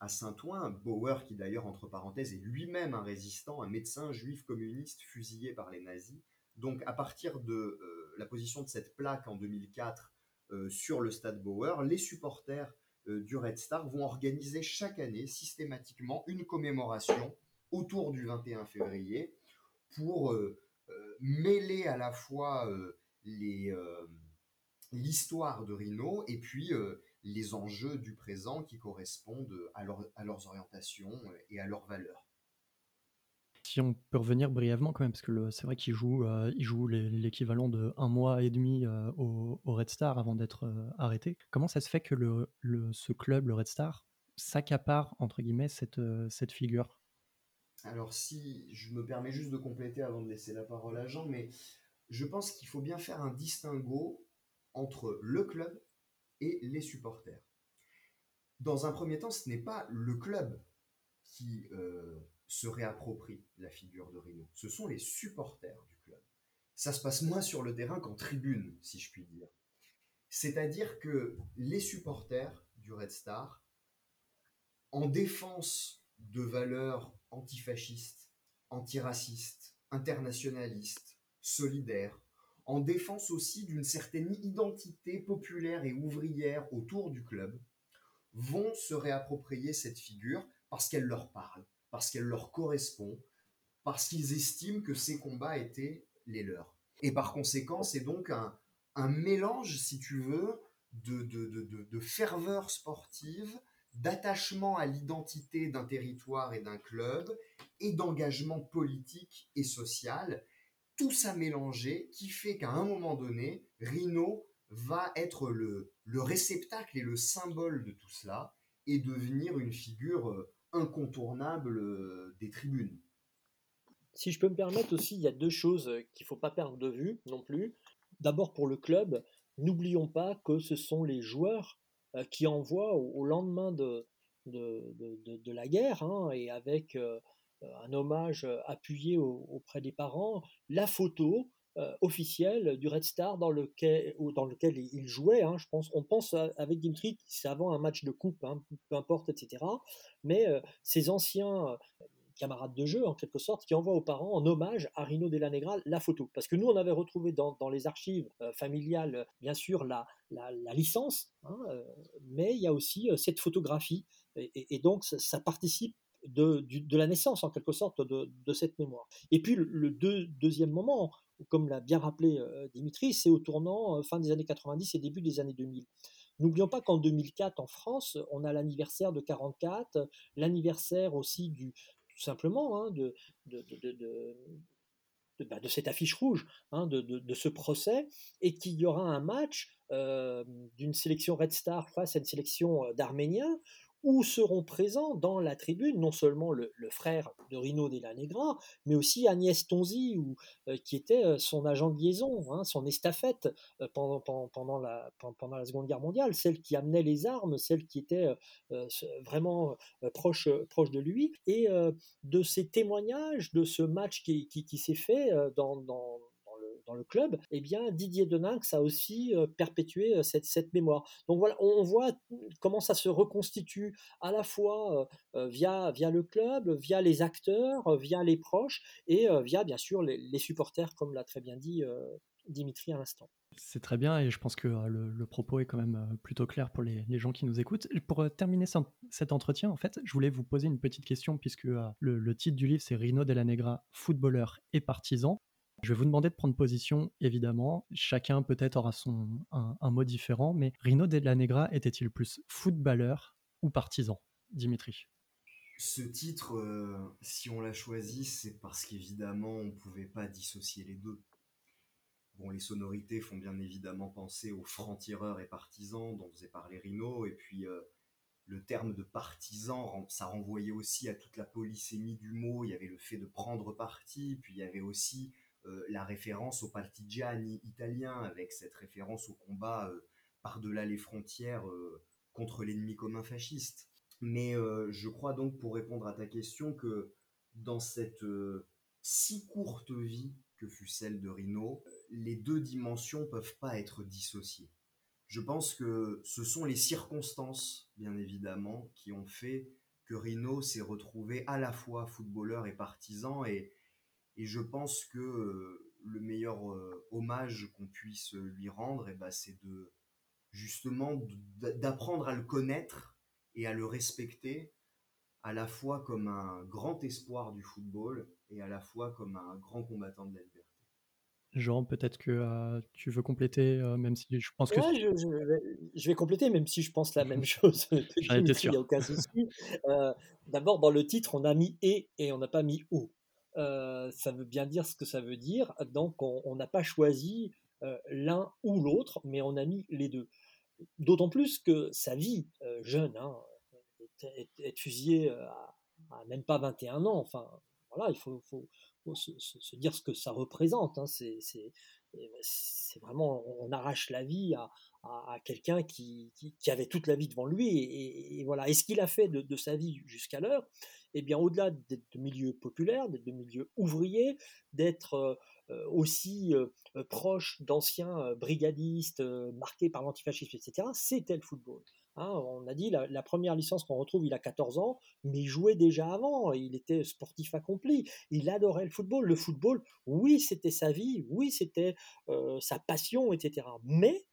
à Saint-Ouen, Bauer qui d'ailleurs entre parenthèses est lui-même un résistant, un médecin juif communiste fusillé par les nazis. Donc à partir de euh, la position de cette plaque en 2004 euh, sur le stade Bauer, les supporters euh, du Red Star vont organiser chaque année systématiquement une commémoration autour du 21 février pour mêler à la fois l'histoire de Rhino et puis les enjeux du présent qui correspondent à, à leurs orientations et à leurs valeurs. Si on peut revenir brièvement quand même, parce que c'est vrai qu'il joue, euh, il joue l'équivalent de un mois et demi euh, au, Red Star avant d'être euh, arrêté. Comment ça se fait que le, ce club, le Red Star, s'accapare entre guillemets cette, cette figure? Alors si je me permets juste de compléter avant de laisser la parole à Jean, mais je pense qu'il faut bien faire un distinguo entre le club et les supporters. Dans un premier temps, ce n'est pas le club qui euh, se réapproprie la figure de Rino, ce sont les supporters du club. Ça se passe moins sur le terrain qu'en tribune, si je puis dire. C'est-à-dire que les supporters du Red Star, en défense de valeurs antifascistes, antiracistes, internationalistes, solidaires, en défense aussi d'une certaine identité populaire et ouvrière autour du club, vont se réapproprier cette figure parce qu'elle leur parle, parce qu'elle leur correspond, parce qu'ils estiment que ces combats étaient les leurs. Et par conséquent, c'est donc un, mélange, si tu veux, de ferveur sportive, d'attachement à l'identité d'un territoire et d'un club, et d'engagement politique et social. Tout ça mélangé qui fait qu'à un moment donné, Rino va être le, le réceptacle et le symbole de tout cela et devenir une figure euh, incontournable euh, des tribunes. Si je peux me permettre aussi, il y a deux choses qu'il ne faut pas perdre de vue non plus. D'abord pour le club, n'oublions pas que ce sont les joueurs euh, qui envoient au, lendemain de, de, la guerre hein, et avec un hommage appuyé auprès des parents, la photo euh, officiel du Red Star dans lequel, il jouait. Hein, je pense, on pense avec Dimitri, c'est avant un match de coupe, hein, peu importe, etc. Mais euh, ces anciens euh, camarades de jeu, en quelque sorte, qui envoient aux parents en hommage à Rino Della Negra la photo. Parce que nous, on avait retrouvé dans, les archives familiales, bien sûr, la, la, licence, hein, mais il y a aussi cette photographie. Et, donc, ça, participe de, la naissance, en quelque sorte, de, cette mémoire. Et puis, le, deuxième moment, comme l'a bien rappelé euh, Dimitri, c'est au tournant euh, fin des années 90 et début des années 2000. N'oublions pas qu'en 2004, en France, on a l'anniversaire de 44, l'anniversaire aussi du, tout simplement, hein, bah, de, cette affiche rouge, hein, de, ce procès, et qu'il y aura un match euh, d'une sélection Red Star face à une sélection d'Arméniens, où seront présents dans la tribune non seulement le, frère de Rino Della Negra, mais aussi Agnès Tonzi, euh, qui était euh, son agent de liaison, hein, son estafette euh, pendant, la, Seconde Guerre mondiale, celle qui amenait les armes, celle qui était vraiment proche, de lui. Et de ces témoignages, de ce match qui, s'est fait dans le club, eh bien Didier Deninx a aussi euh, perpétué euh, cette, mémoire. Donc voilà, on, voit comment ça se reconstitue à la fois euh, via, le club, via les acteurs, via les proches et via bien sûr les, supporters, comme l'a très bien dit Dimitri à l'instant. C'est très bien et je pense que le, propos est quand même plutôt clair pour les, les gens qui nous écoutent. Pour terminer cet entretien, en fait, je voulais vous poser une petite question puisque le, le, titre du livre c'est Rino Della Negra, footballeur et partisan. Je vais vous demander de prendre position, évidemment. Chacun peut-être aura son, un, mot différent, mais Rino Della Negra était-il plus footballeur ou partisan, Dimitri? Ce titre, euh, si on l'a choisi, c'est parce qu'évidemment, on ne pouvait pas dissocier les deux. Bon, les sonorités font bien évidemment penser aux francs-tireurs et partisans dont faisait parler Rino, et puis euh, le terme de partisan, ça renvoyait aussi à toute la polysémie du mot. Il y avait le fait de prendre parti, puis il y avait aussi la référence au partigiani italien, avec cette référence au combat euh, par-delà les frontières euh, contre l'ennemi commun fasciste. Mais je crois donc, pour répondre à ta question, que dans cette si courte vie que fut celle de Rino, les deux dimensions peuvent pas être dissociées. Je pense que ce sont les circonstances, bien évidemment, qui ont fait que Rino s'est retrouvé à la fois footballeur et partisan et, et je pense que euh, le meilleur euh, hommage qu'on puisse lui rendre, eh ben, c'est de justement d'apprendre à le connaître et à le respecter à la fois comme un grand espoir du football et à la fois comme un grand combattant de la liberté. Jean, peut-être que euh, tu veux compléter, même si je pense que... je, vais, compléter, même si je pense la même chose. A aucun souci. D'abord, dans le titre, on a mis « et » et on n'a pas mis « ou ». Euh, ça veut bien dire ce que ça veut dire. Donc on n'a pas choisi euh, l'un ou l'autre, mais on a mis les deux. D'autant plus que sa vie euh, jeune, hein, être, fusillé à, même pas 21 ans, enfin voilà, il faut, se, dire ce que ça représente. Hein. c'est vraiment, on arrache la vie à, quelqu'un qui, avait toute la vie devant lui. Et, voilà. Et ce qu'il a fait de, de sa vie jusqu'à l'heure, eh bien, au-delà d'être de milieu populaire, d'être de milieu ouvrier, d'être euh, euh, aussi euh, proche d'anciens brigadistes marqués par l'antifascisme, etc., c'était le football. Hein. on a dit, la, première licence qu'on retrouve, il a 14 ans, mais il jouait déjà avant, il était sportif accompli, il adorait le football. Le football, oui, c'était sa vie, oui, c'était sa passion, etc. Mais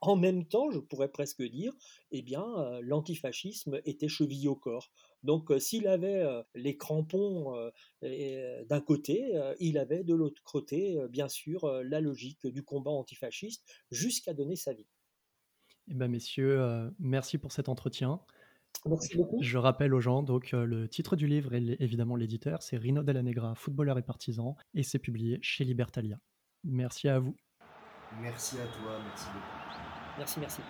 En même temps, je pourrais presque dire, eh bien, l'antifascisme était chevillé au corps. Donc, s'il avait les crampons d'un côté, il avait de l'autre côté, bien sûr, la logique du combat antifasciste jusqu'à donner sa vie. Eh ben, messieurs, merci pour cet entretien. Merci beaucoup. Je rappelle aux gens, donc le titre du livre et évidemment l'éditeur, c'est Rino Della Negra, footballeur et partisan, et c'est publié chez Libertalia. Merci à vous. Merci à toi, merci beaucoup. Merci, merci.